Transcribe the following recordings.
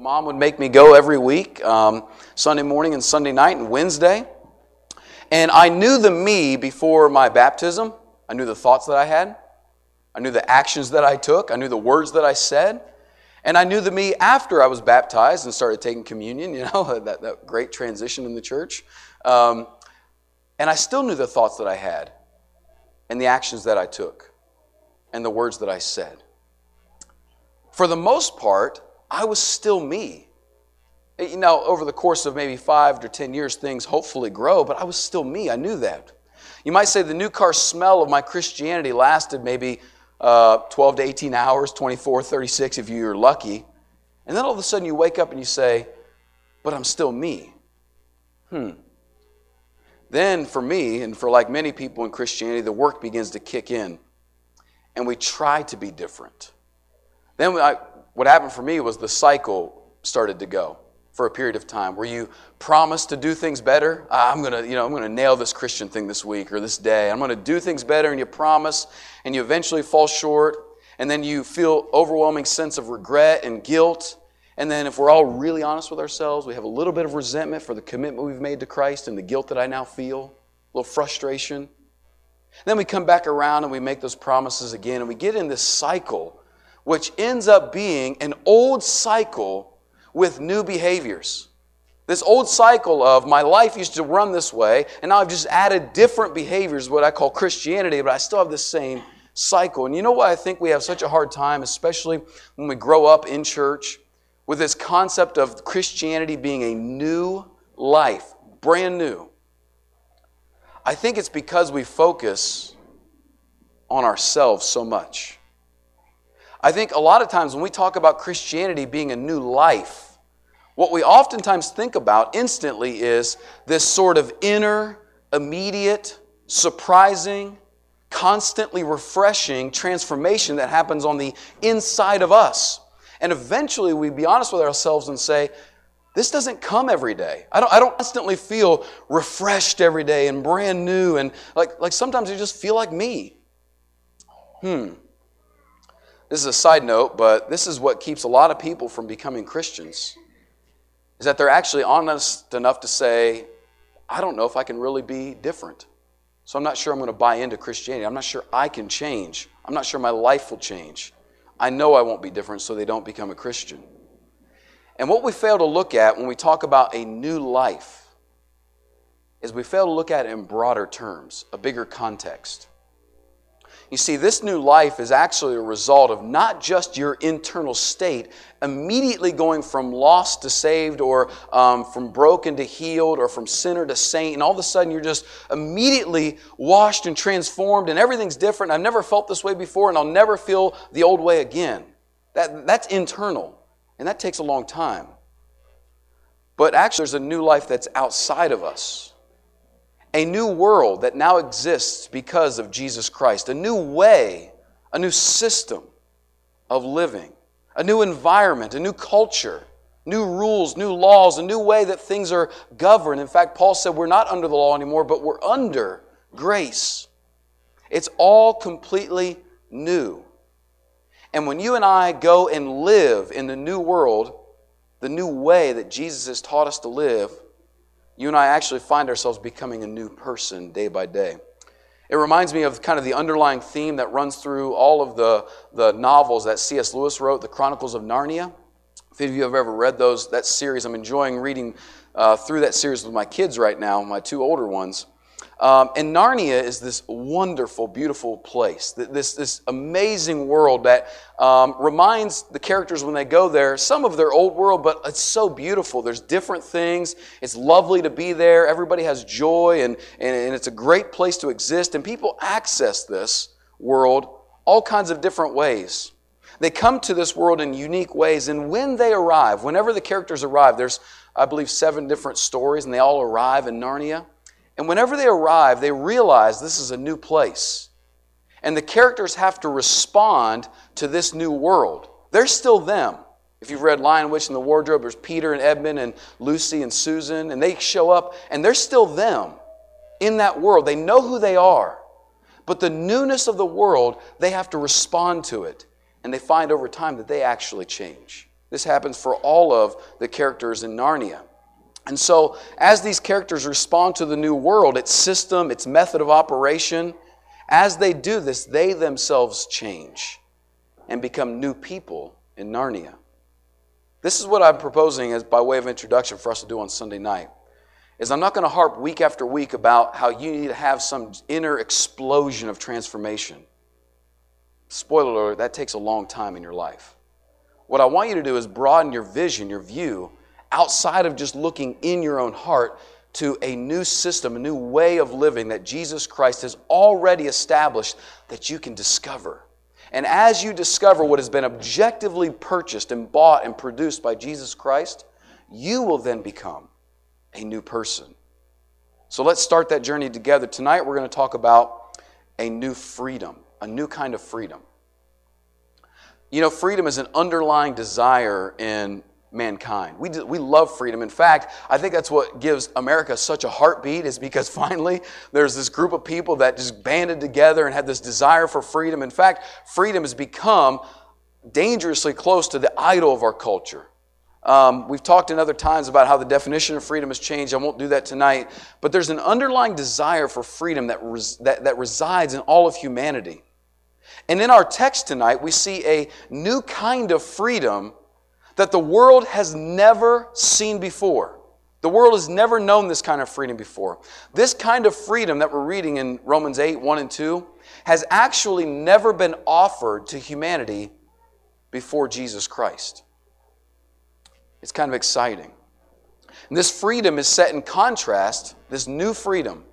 Mom would make me go every week, um, Sunday morning and Sunday night and Wednesday. And I knew the me before my baptism. I knew the thoughts that I had. I knew the actions that I took. I knew the words that I said. And I knew the me after I was baptized and started taking communion, you know, that, that great transition in the church. Um, and I still knew the thoughts that I had and the actions that I took and the words that I said. For the most part, I was still me. You know, over the course of maybe five to 10 years, things hopefully grow, but I was still me. I knew that. You might say the new car smell of my Christianity lasted maybe uh, 12 to 18 hours, 24, 36 if you're lucky. And then all of a sudden you wake up and you say, but I'm still me. Hmm. Then for me, and for like many people in Christianity, the work begins to kick in. And we try to be different. Then I, what happened for me was the cycle started to go for a period of time where you promise to do things better. Ah, I'm gonna, you know, I'm gonna nail this Christian thing this week or this day. I'm gonna do things better, and you promise, and you eventually fall short, and then you feel overwhelming sense of regret and guilt. And then, if we're all really honest with ourselves, we have a little bit of resentment for the commitment we've made to Christ and the guilt that I now feel, a little frustration. Then we come back around and we make those promises again, and we get in this cycle which ends up being an old cycle with new behaviors. This old cycle of my life used to run this way, and now I've just added different behaviors, what I call Christianity, but I still have the same cycle. And you know why I think we have such a hard time, especially when we grow up in church, with this concept of Christianity being a new life, brand new? I think it's because we focus on ourselves so much. I think a lot of times when we talk about Christianity being a new life, what we oftentimes think about instantly is this sort of inner, immediate, surprising, constantly refreshing transformation that happens on the inside of us. And eventually we be honest with ourselves and say, this doesn't come every day. I don't, I don't constantly feel refreshed every day and brand new. And like, like sometimes I just feel like me. Hmm. This is a side note, but this is what keeps a lot of people from becoming Christians. Is that they're actually honest enough to say, I don't know if I can really be different. So I'm not sure I'm going to buy into Christianity. I'm not sure I can change. I'm not sure my life will change. I know I won't be different, so they don't become a Christian. And what we fail to look at when we talk about a new life is we fail to look at it in broader terms, a bigger context. You see, this new life is actually a result of not just your internal state immediately going from lost to saved, or um, from broken to healed, or from sinner to saint, and all of a sudden you're just immediately washed and transformed, and everything's different. I've never felt this way before, and I'll never feel the old way again. That, that's internal, and that takes a long time. But actually, there's a new life that's outside of us a new world that now exists because of Jesus Christ, a new way, a new system of living, a new environment, a new culture, new rules, new laws, a new way that things are governed. In fact, Paul said we're not under the law anymore, but we're under grace. It's all completely new. And when you and I go and live in the new world, the new way that Jesus has taught us to live, you and I actually find ourselves becoming a new person day by day. It reminds me of kind of the underlying theme that runs through all of the, the novels that C.S. Lewis wrote, the Chronicles of Narnia. If any of you have ever read those, that series, I'm enjoying reading uh, through that series with my kids right now, my two older ones. Um, and Narnia is this wonderful, beautiful place, this, this amazing world that um, reminds the characters when they go there some of their old world, but it's so beautiful. There's different things. It's lovely to be there. Everybody has joy, and, and, and it's a great place to exist. And people access this world all kinds of different ways. They come to this world in unique ways, and when they arrive, whenever the characters arrive, there's, I believe, seven different stories, and they all arrive in Narnia. And whenever they arrive, they realize this is a new place. And the characters have to respond to this new world. They're still them. If you've read Lion, Witch, and the Wardrobe, there's Peter and Edmund and Lucy and Susan, and they show up, and they're still them in that world. They know who they are. But the newness of the world, they have to respond to it. And they find over time that they actually change. This happens for all of the characters in Narnia. And so, as these characters respond to the new world, its system, its method of operation, as they do this, they themselves change and become new people in Narnia. This is what I'm proposing as by way of introduction for us to do on Sunday night. Is I'm not going to harp week after week about how you need to have some inner explosion of transformation. Spoiler alert, that takes a long time in your life. What I want you to do is broaden your vision, your view, outside of just looking in your own heart to a new system, a new way of living that Jesus Christ has already established that you can discover. And as you discover what has been objectively purchased and bought and produced by Jesus Christ, you will then become a new person. So let's start that journey together. Tonight we're going to talk about a new freedom, a new kind of freedom. You know, freedom is an underlying desire in mankind. We, we love freedom. In fact, I think that's what gives America such a heartbeat, is because finally there's this group of people that just banded together and had this desire for freedom. In fact, freedom has become dangerously close to the idol of our culture. Um, we've talked in other times about how the definition of freedom has changed. I won't do that tonight. But there's an underlying desire for freedom that, res- that, that resides in all of humanity. And in our text tonight, we see a new kind of freedom that the world has never seen before. The world has never known this kind of freedom before. This kind of freedom that we're reading in Romans 8 1 and 2 has actually never been offered to humanity before Jesus Christ. It's kind of exciting. And this freedom is set in contrast, this new freedom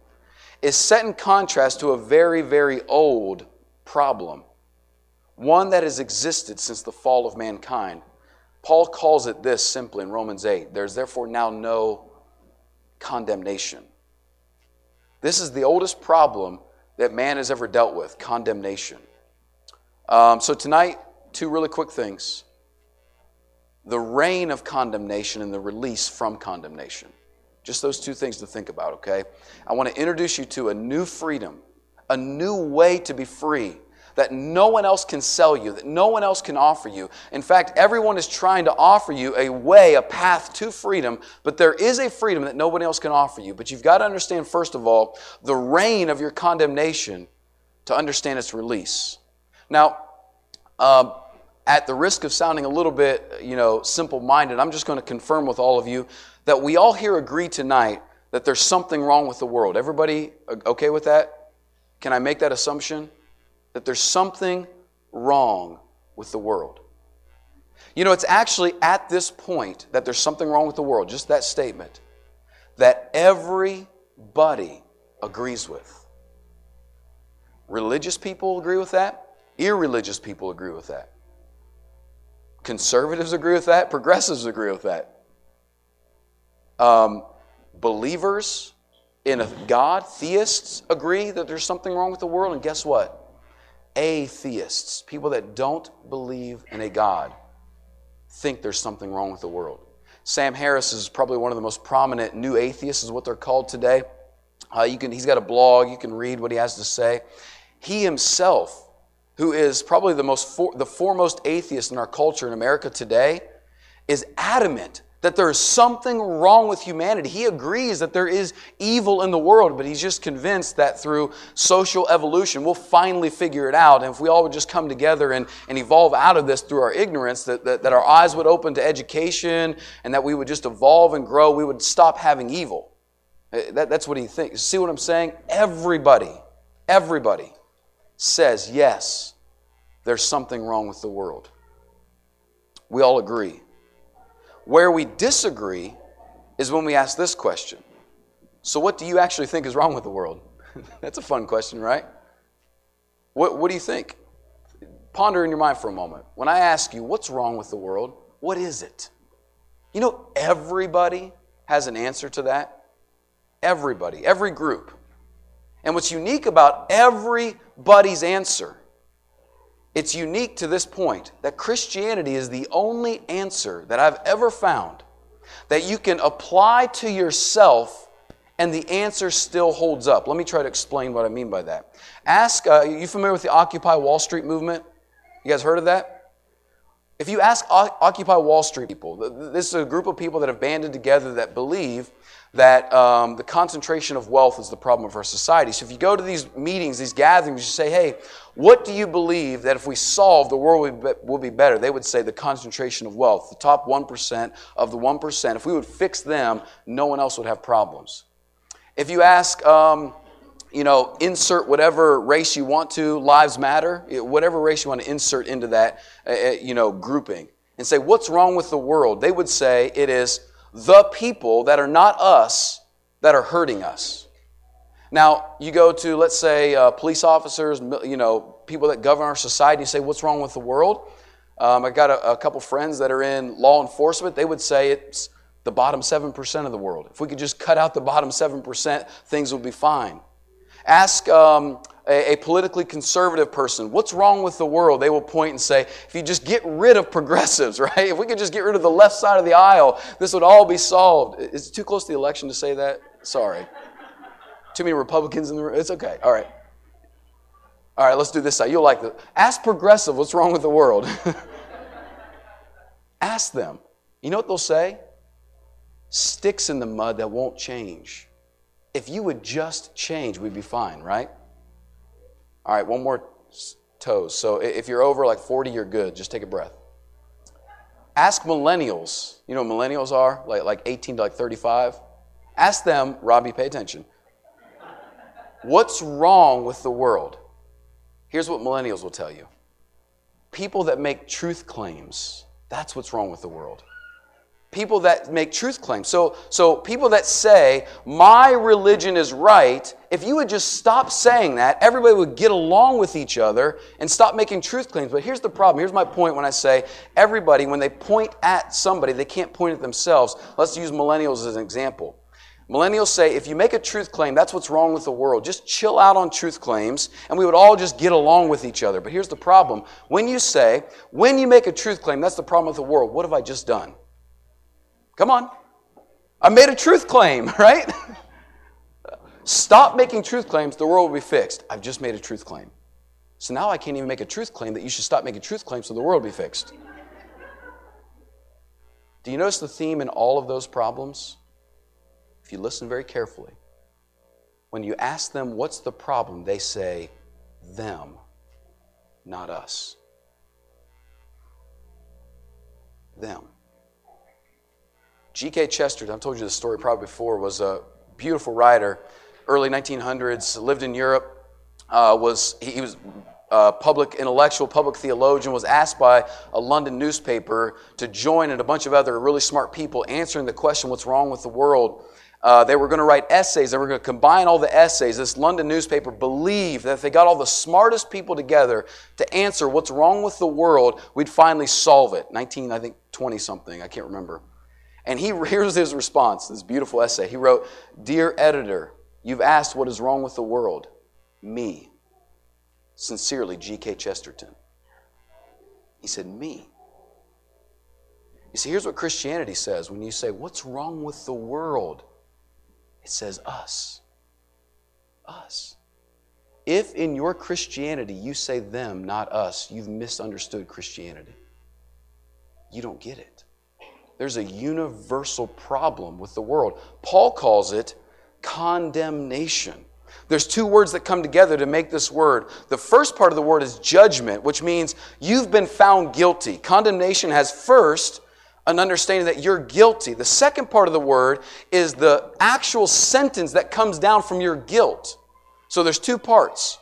is set in contrast to a very, very old problem, one that has existed since the fall of mankind. Paul calls it this simply in Romans 8 there's therefore now no condemnation. This is the oldest problem that man has ever dealt with condemnation. Um, so, tonight, two really quick things the reign of condemnation and the release from condemnation. Just those two things to think about, okay? I want to introduce you to a new freedom, a new way to be free that no one else can sell you, that no one else can offer you. In fact, everyone is trying to offer you a way, a path to freedom, but there is a freedom that no one else can offer you. But you've got to understand, first of all, the reign of your condemnation to understand its release. Now, um, at the risk of sounding a little bit, you know, simple-minded, I'm just going to confirm with all of you that we all here agree tonight that there's something wrong with the world. Everybody okay with that? Can I make that assumption? That there's something wrong with the world. You know, it's actually at this point that there's something wrong with the world, just that statement, that everybody agrees with. Religious people agree with that. Irreligious people agree with that. Conservatives agree with that. Progressives agree with that. Um, believers in a God, theists, agree that there's something wrong with the world. And guess what? Atheists, people that don't believe in a God, think there's something wrong with the world. Sam Harris is probably one of the most prominent new atheists, is what they're called today. Uh, you can, he's got a blog, you can read what he has to say. He himself who is probably the, most for, the foremost atheist in our culture in America today, is adamant that there is something wrong with humanity. He agrees that there is evil in the world, but he's just convinced that through social evolution, we'll finally figure it out. And if we all would just come together and, and evolve out of this through our ignorance, that, that, that our eyes would open to education and that we would just evolve and grow, we would stop having evil. Uh, that, that's what he thinks. See what I'm saying? Everybody, everybody says, yes, there's something wrong with the world. We all agree. Where we disagree is when we ask this question So, what do you actually think is wrong with the world? That's a fun question, right? What, what do you think? Ponder in your mind for a moment. When I ask you, What's wrong with the world? What is it? You know, everybody has an answer to that. Everybody, every group. And what's unique about everybody's answer, it's unique to this point that Christianity is the only answer that I've ever found that you can apply to yourself and the answer still holds up. Let me try to explain what I mean by that. Ask, uh, you familiar with the Occupy Wall Street movement? You guys heard of that? If you ask Occupy Wall Street people, this is a group of people that have banded together that believe that um, the concentration of wealth is the problem of our society. So if you go to these meetings, these gatherings, you say, hey, what do you believe that if we solve, the world will be, better? They would say the concentration of wealth, the top 1% of the 1%. If we would fix them, no one else would have problems. If you ask, um, you know, insert whatever race you want to, lives matter, whatever race you want to insert into that, uh, uh, you know, grouping, and say, what's wrong with the world? They would say it is the people that are not us that are hurting us. Now, you go to, let's say, uh, police officers, you know, people that govern our society, and say, what's wrong with the world? Um, I got a, a couple friends that are in law enforcement. They would say it's the bottom 7% of the world. If we could just cut out the bottom 7%, things would be fine. Ask um, a, a, politically conservative person, what's wrong with the world? They will point and say, if you just get rid of progressives, right? If we could just get rid of the left side of the aisle, this would all be solved. Is it too close to the election to say that? Sorry. Too many Republicans in the room? It's okay. All right. All right, let's do this side. You'll like this. Ask progressive, what's wrong with the world? Ask them. You know what they'll say? Sticks in the mud that won't change. If you would just change, we'd be fine, right? All right, one more toes. So if you're over like 40, you're good. Just take a breath. Ask millennials. You know what millennials are? Like, like 18 to like 35. Ask them, Robbie, pay attention. What's wrong with the world? Here's what millennials will tell you people that make truth claims, that's what's wrong with the world people that make truth claims. So, so people that say, my religion is right, if you would just stop saying that, everybody would get along with each other and stop making truth claims. But here's the problem. Here's my point when I say everybody, when they point at somebody, they can't point at themselves. Let's use millennials as an example. Millennials say, if you make a truth claim, that's what's wrong with the world. Just chill out on truth claims, and we would all just get along with each other. But here's the problem. When you say, when you make a truth claim, that's the problem with the world, what have I just done? Come on. I made a truth claim, right? Stop making truth claims, the world will be fixed. I've just made a truth claim. So now I can't even make a truth claim that you should stop making truth claims so the world will be fixed. Do you notice the theme in all of those problems? If you listen very carefully, when you ask them what's the problem, they say, them, not us. Them. G.K. Chesterton, I've told you this story probably before, was a beautiful writer, early 1900s, lived in Europe, uh, was, he was a public intellectual, public theologian, was asked by a London newspaper to join and a bunch of other really smart people answering the question, what's wrong with the world? Uh, they were going to write essays. They were going to combine all the essays. This London newspaper believed that if they got all the smartest people together to answer what's wrong with the world, we'd finally solve it. 19, I think, 20 something. I can't remember. And he, here's his response, this beautiful essay. He wrote, Dear editor, you've asked what is wrong with the world. Me. Sincerely, G.K. Chesterton. He said, Me. You see, here's what Christianity says when you say, What's wrong with the world? It says, Us. Us. If in your Christianity you say them, not us, you've misunderstood Christianity. You don't get it. There's a universal problem with the world. Paul calls it condemnation. There's two words that come together to make this word. The first part of the word is judgment, which means you've been found guilty. Condemnation has first an understanding that you're guilty. The second part of the word is the actual sentence that comes down from your guilt. So there's two parts.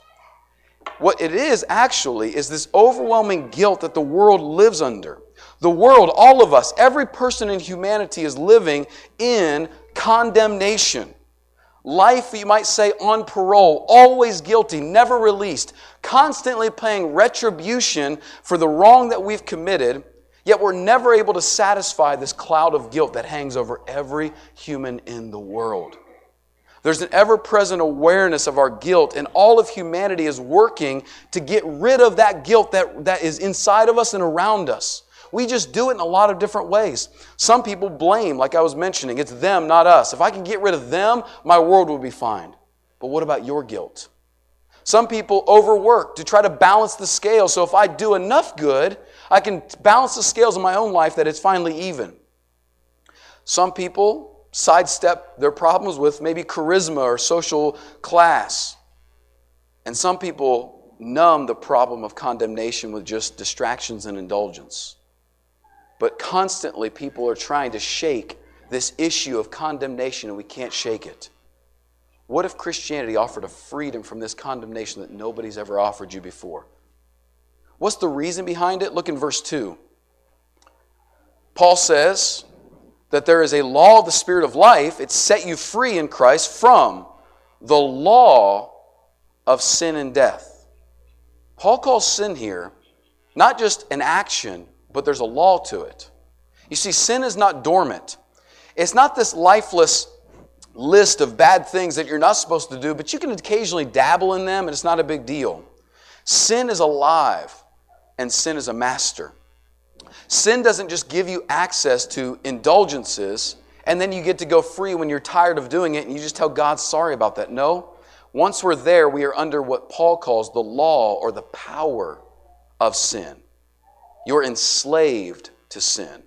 What it is actually is this overwhelming guilt that the world lives under. The world, all of us, every person in humanity is living in condemnation. Life, you might say, on parole, always guilty, never released, constantly paying retribution for the wrong that we've committed, yet we're never able to satisfy this cloud of guilt that hangs over every human in the world. There's an ever present awareness of our guilt, and all of humanity is working to get rid of that guilt that, that is inside of us and around us. We just do it in a lot of different ways. Some people blame, like I was mentioning, it's them, not us. If I can get rid of them, my world will be fine. But what about your guilt? Some people overwork to try to balance the scale. So if I do enough good, I can balance the scales in my own life that it's finally even. Some people sidestep their problems with maybe charisma or social class. And some people numb the problem of condemnation with just distractions and indulgence. But constantly, people are trying to shake this issue of condemnation, and we can't shake it. What if Christianity offered a freedom from this condemnation that nobody's ever offered you before? What's the reason behind it? Look in verse 2. Paul says that there is a law of the Spirit of life. It set you free in Christ from the law of sin and death. Paul calls sin here not just an action, but there's a law to it. You see, sin is not dormant. It's not this lifeless list of bad things that you're not supposed to do, but you can occasionally dabble in them and it's not a big deal. Sin is alive and sin is a master. Sin doesn't just give you access to indulgences and then you get to go free when you're tired of doing it and you just tell God sorry about that. No. Once we're there, we are under what Paul calls the law or the power of sin. You're enslaved to sin.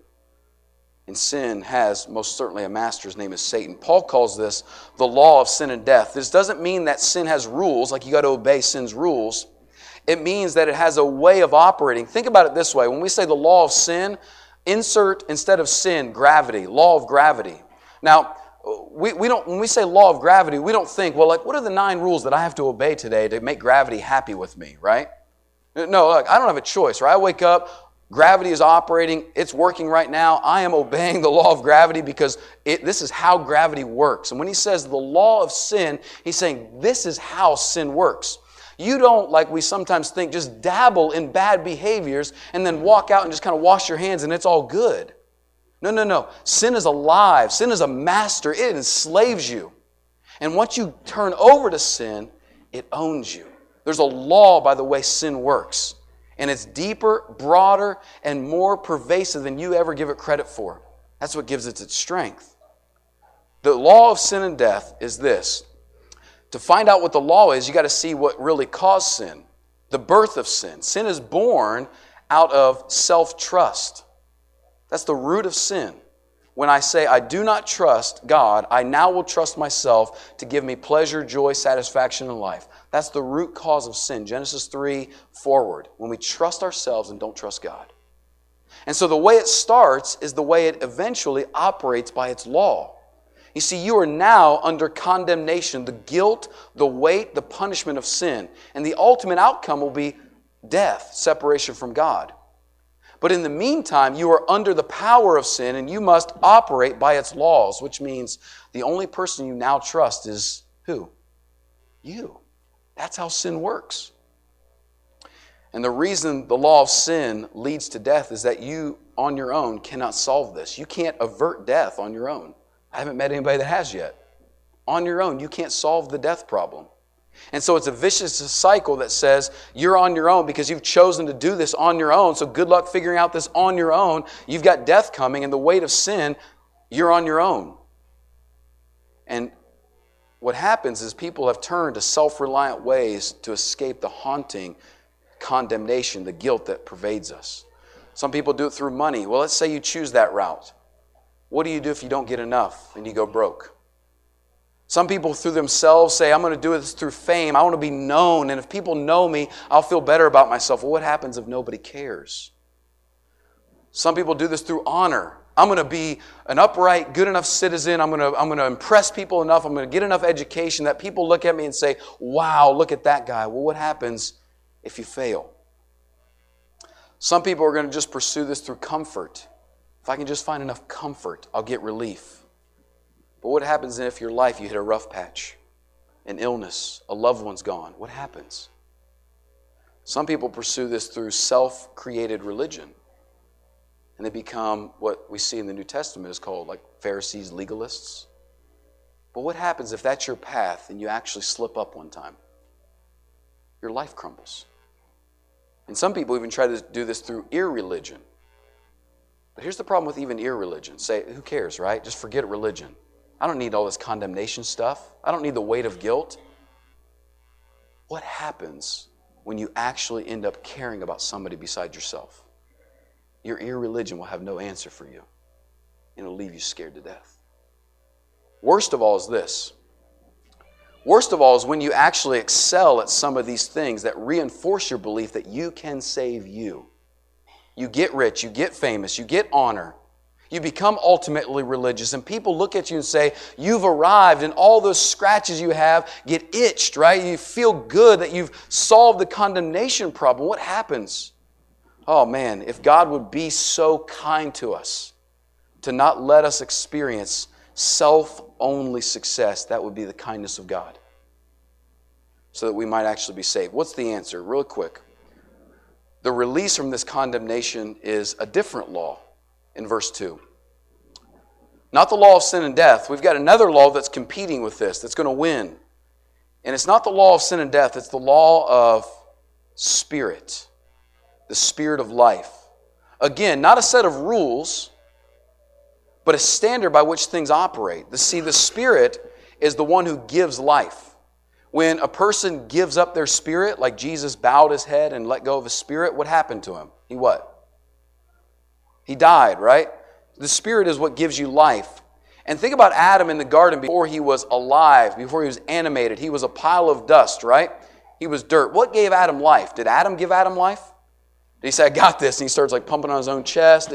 And sin has most certainly a master. His name is Satan. Paul calls this the law of sin and death. This doesn't mean that sin has rules, like you got to obey sin's rules. It means that it has a way of operating. Think about it this way when we say the law of sin, insert instead of sin, gravity, law of gravity. Now, we, we don't, when we say law of gravity, we don't think, well, like, what are the nine rules that I have to obey today to make gravity happy with me, right? No, look, I don't have a choice, right? I wake up, Gravity is operating, it's working right now. I am obeying the law of gravity because it, this is how gravity works. And when he says the law of sin, he's saying this is how sin works. You don't, like we sometimes think, just dabble in bad behaviors and then walk out and just kind of wash your hands and it's all good. No, no, no. Sin is alive, sin is a master, it enslaves you. And once you turn over to sin, it owns you. There's a law by the way sin works and it's deeper, broader, and more pervasive than you ever give it credit for. That's what gives it its strength. The law of sin and death is this. To find out what the law is, you got to see what really caused sin, the birth of sin. Sin is born out of self trust. That's the root of sin. When I say, I do not trust God, I now will trust myself to give me pleasure, joy, satisfaction in life. That's the root cause of sin. Genesis 3 forward. When we trust ourselves and don't trust God. And so the way it starts is the way it eventually operates by its law. You see, you are now under condemnation, the guilt, the weight, the punishment of sin. And the ultimate outcome will be death, separation from God. But in the meantime, you are under the power of sin and you must operate by its laws, which means the only person you now trust is who? You. That's how sin works. And the reason the law of sin leads to death is that you, on your own, cannot solve this. You can't avert death on your own. I haven't met anybody that has yet. On your own, you can't solve the death problem. And so it's a vicious cycle that says you're on your own because you've chosen to do this on your own. So good luck figuring out this on your own. You've got death coming and the weight of sin, you're on your own. And what happens is people have turned to self reliant ways to escape the haunting condemnation, the guilt that pervades us. Some people do it through money. Well, let's say you choose that route. What do you do if you don't get enough and you go broke? Some people, through themselves, say, I'm going to do this through fame. I want to be known. And if people know me, I'll feel better about myself. Well, what happens if nobody cares? Some people do this through honor. I'm going to be an upright, good enough citizen. I'm going, to, I'm going to impress people enough. I'm going to get enough education that people look at me and say, wow, look at that guy. Well, what happens if you fail? Some people are going to just pursue this through comfort. If I can just find enough comfort, I'll get relief. But what happens if your life you hit a rough patch, an illness, a loved one's gone? What happens? Some people pursue this through self created religion and they become what we see in the New Testament is called like Pharisees, legalists. But what happens if that's your path and you actually slip up one time? Your life crumbles. And some people even try to do this through irreligion. But here's the problem with even irreligion. Say, who cares, right? Just forget religion. I don't need all this condemnation stuff. I don't need the weight of guilt. What happens when you actually end up caring about somebody beside yourself? your irreligion will have no answer for you. And it'll leave you scared to death. Worst of all is this. Worst of all is when you actually excel at some of these things that reinforce your belief that you can save you. You get rich, you get famous, you get honor, you become ultimately religious, and people look at you and say, You've arrived, and all those scratches you have get itched, right? You feel good that you've solved the condemnation problem. What happens? Oh man, if God would be so kind to us to not let us experience self only success, that would be the kindness of God. So that we might actually be saved. What's the answer? Real quick. The release from this condemnation is a different law in verse 2. Not the law of sin and death. We've got another law that's competing with this, that's going to win. And it's not the law of sin and death, it's the law of spirit, the spirit of life. Again, not a set of rules, but a standard by which things operate. The, see, the spirit is the one who gives life. When a person gives up their spirit, like Jesus bowed his head and let go of his spirit, what happened to him? He what? He died, right? The Spirit is what gives you life. And think about Adam in the garden before he was alive, before he was animated. He was a pile of dust, right? He was dirt. What gave Adam life? Did Adam give Adam life? Did he say, I got this? And he starts like pumping on his own chest.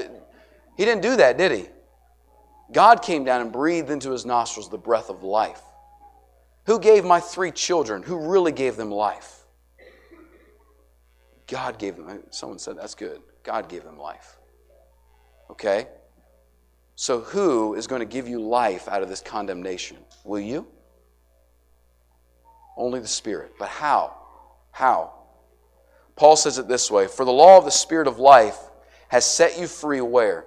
He didn't do that, did he? God came down and breathed into his nostrils the breath of life. Who gave my three children? Who really gave them life? God gave them. Someone said that's good. God gave them life. Okay? So, who is going to give you life out of this condemnation? Will you? Only the Spirit. But how? How? Paul says it this way For the law of the Spirit of life has set you free where?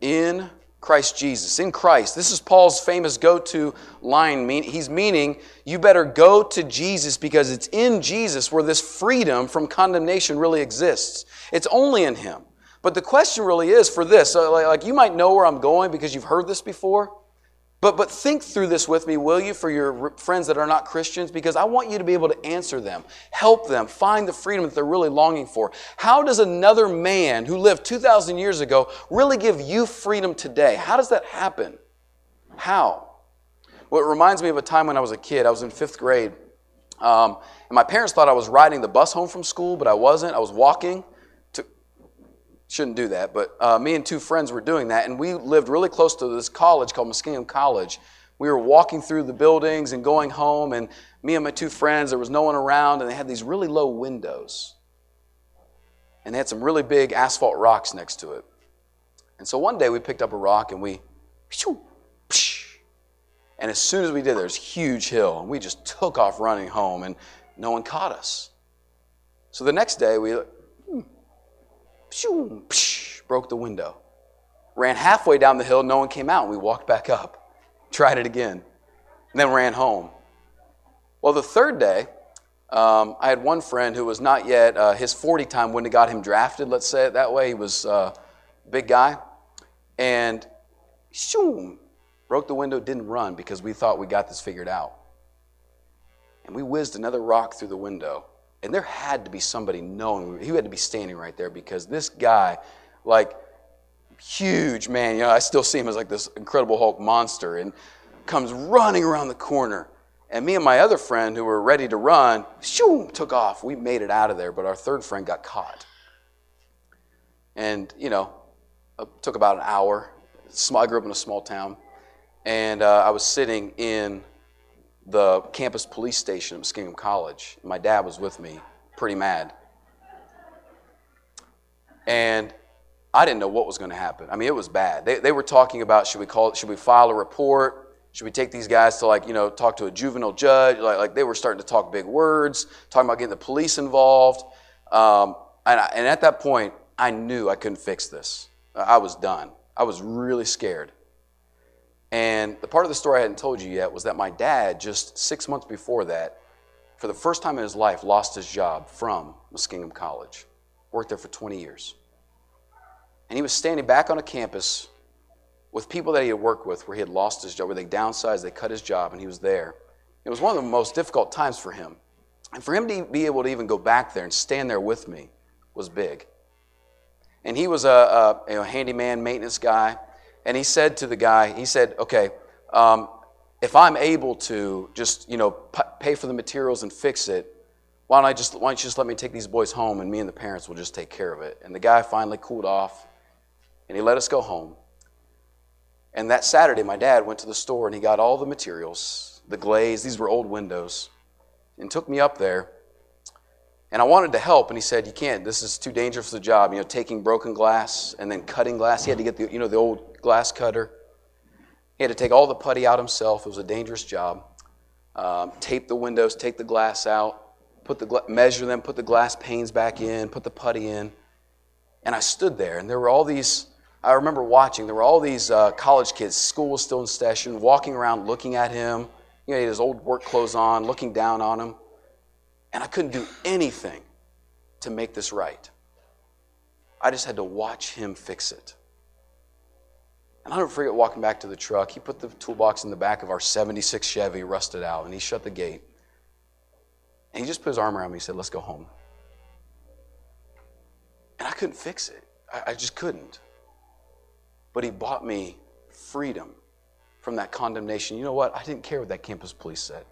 In Christ Jesus. In Christ. This is Paul's famous go to line. He's meaning you better go to Jesus because it's in Jesus where this freedom from condemnation really exists. It's only in Him. But the question really is for this. Uh, like, you might know where I'm going because you've heard this before. But, but think through this with me, will you, for your friends that are not Christians? Because I want you to be able to answer them, help them, find the freedom that they're really longing for. How does another man who lived 2,000 years ago really give you freedom today? How does that happen? How? Well, it reminds me of a time when I was a kid. I was in fifth grade. Um, and my parents thought I was riding the bus home from school, but I wasn't. I was walking shouldn't do that, but uh, me and two friends were doing that, and we lived really close to this college called Muskingum College. We were walking through the buildings and going home, and me and my two friends, there was no one around, and they had these really low windows. And they had some really big asphalt rocks next to it. And so one day we picked up a rock and we, and as soon as we did, there's huge hill, and we just took off running home, and no one caught us. So the next day we shoo, psh, broke the window. Ran halfway down the hill, no one came out, we walked back up. Tried it again, and then ran home. Well, the third day, um, I had one friend who was not yet, uh, his 40 time wouldn't have got him drafted, let's say it that way. He was uh, a big guy. And shoo, broke the window, didn't run because we thought we got this figured out. And we whizzed another rock through the window and there had to be somebody knowing, he had to be standing right there because this guy, like, huge man, you know, I still see him as like this incredible Hulk monster, and comes running around the corner. And me and my other friend who were ready to run, shoo, took off. We made it out of there, but our third friend got caught. And, you know, it took about an hour. I grew up in a small town. And uh, I was sitting in the campus police station at Muskingum College. My dad was with me, pretty mad. And I didn't know what was going to happen. I mean, it was bad. They, they were talking about should we call, should we file a report? Should we take these guys to like, you know, talk to a juvenile judge? Like, like they were starting to talk big words, talking about getting the police involved. Um, and, I, and at that point, I knew I couldn't fix this. I was done. I was really scared. And the part of the story I hadn't told you yet was that my dad, just six months before that, for the first time in his life, lost his job from Muskingum College. Worked there for 20 years. And he was standing back on a campus with people that he had worked with where he had lost his job, where they downsized, they cut his job, and he was there. It was one of the most difficult times for him. And for him to be able to even go back there and stand there with me was big. And he was a, a you know, handyman, maintenance guy. And he said to the guy, he said, okay, um, if I'm able to just, you know, p- pay for the materials and fix it, why don't I just, why don't you just let me take these boys home and me and the parents will just take care of it? And the guy finally cooled off and he let us go home. And that Saturday, my dad went to the store and he got all the materials, the glaze, these were old windows, and took me up there. And I wanted to help, and he said, You can't, this is too dangerous for the job. You know, taking broken glass and then cutting glass. He had to get the, you know, the old glass cutter. He had to take all the putty out himself. It was a dangerous job. Um, tape the windows, take the glass out, put the gla- measure them, put the glass panes back in, put the putty in. And I stood there, and there were all these. I remember watching. There were all these uh, college kids. School was still in session, walking around, looking at him. You know, he had his old work clothes on, looking down on him. And I couldn't do anything to make this right. I just had to watch him fix it. And I'll never forget walking back to the truck. He put the toolbox in the back of our 76 Chevy, rusted out, and he shut the gate. And he just put his arm around me and said, Let's go home. And I couldn't fix it. I, I just couldn't. But he bought me freedom from that condemnation. You know what? I didn't care what that campus police said.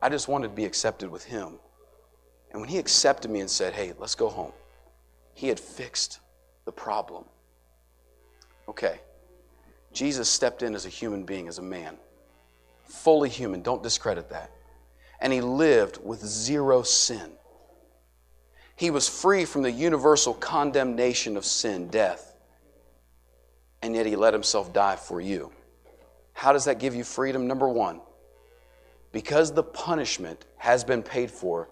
I just wanted to be accepted with him. And when he accepted me and said, Hey, let's go home, he had fixed the problem. Okay. Jesus stepped in as a human being, as a man, fully human. Don't discredit that. And he lived with zero sin. He was free from the universal condemnation of sin, death, and yet he let himself die for you. How does that give you freedom? Number one, because the punishment has been paid for,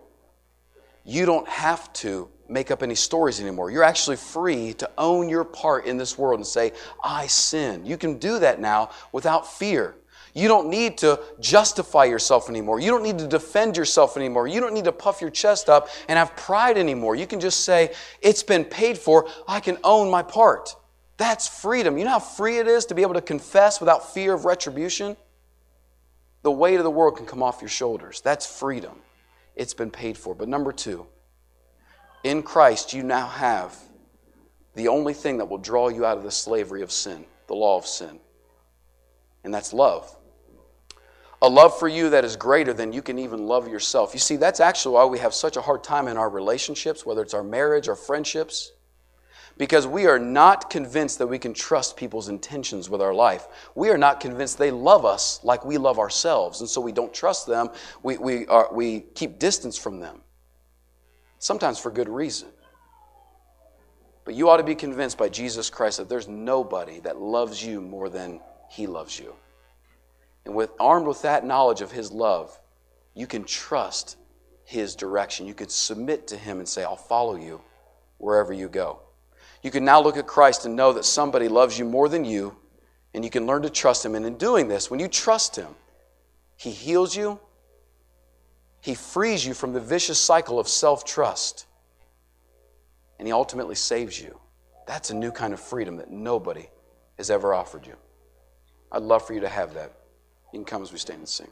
you don't have to make up any stories anymore. You're actually free to own your part in this world and say, I sin. You can do that now without fear. You don't need to justify yourself anymore. You don't need to defend yourself anymore. You don't need to puff your chest up and have pride anymore. You can just say, It's been paid for. I can own my part. That's freedom. You know how free it is to be able to confess without fear of retribution? The weight of the world can come off your shoulders. That's freedom. It's been paid for. But number two, in Christ, you now have the only thing that will draw you out of the slavery of sin, the law of sin, and that's love. A love for you that is greater than you can even love yourself. You see, that's actually why we have such a hard time in our relationships, whether it's our marriage or friendships, because we are not convinced that we can trust people's intentions with our life. We are not convinced they love us like we love ourselves, and so we don't trust them. We, we, are, we keep distance from them, sometimes for good reason. But you ought to be convinced by Jesus Christ that there's nobody that loves you more than he loves you. And with armed with that knowledge of his love, you can trust his direction. You could submit to him and say, I'll follow you wherever you go. You can now look at Christ and know that somebody loves you more than you, and you can learn to trust him. And in doing this, when you trust him, he heals you, he frees you from the vicious cycle of self trust, and he ultimately saves you. That's a new kind of freedom that nobody has ever offered you. I'd love for you to have that. You can come as we stand and sing.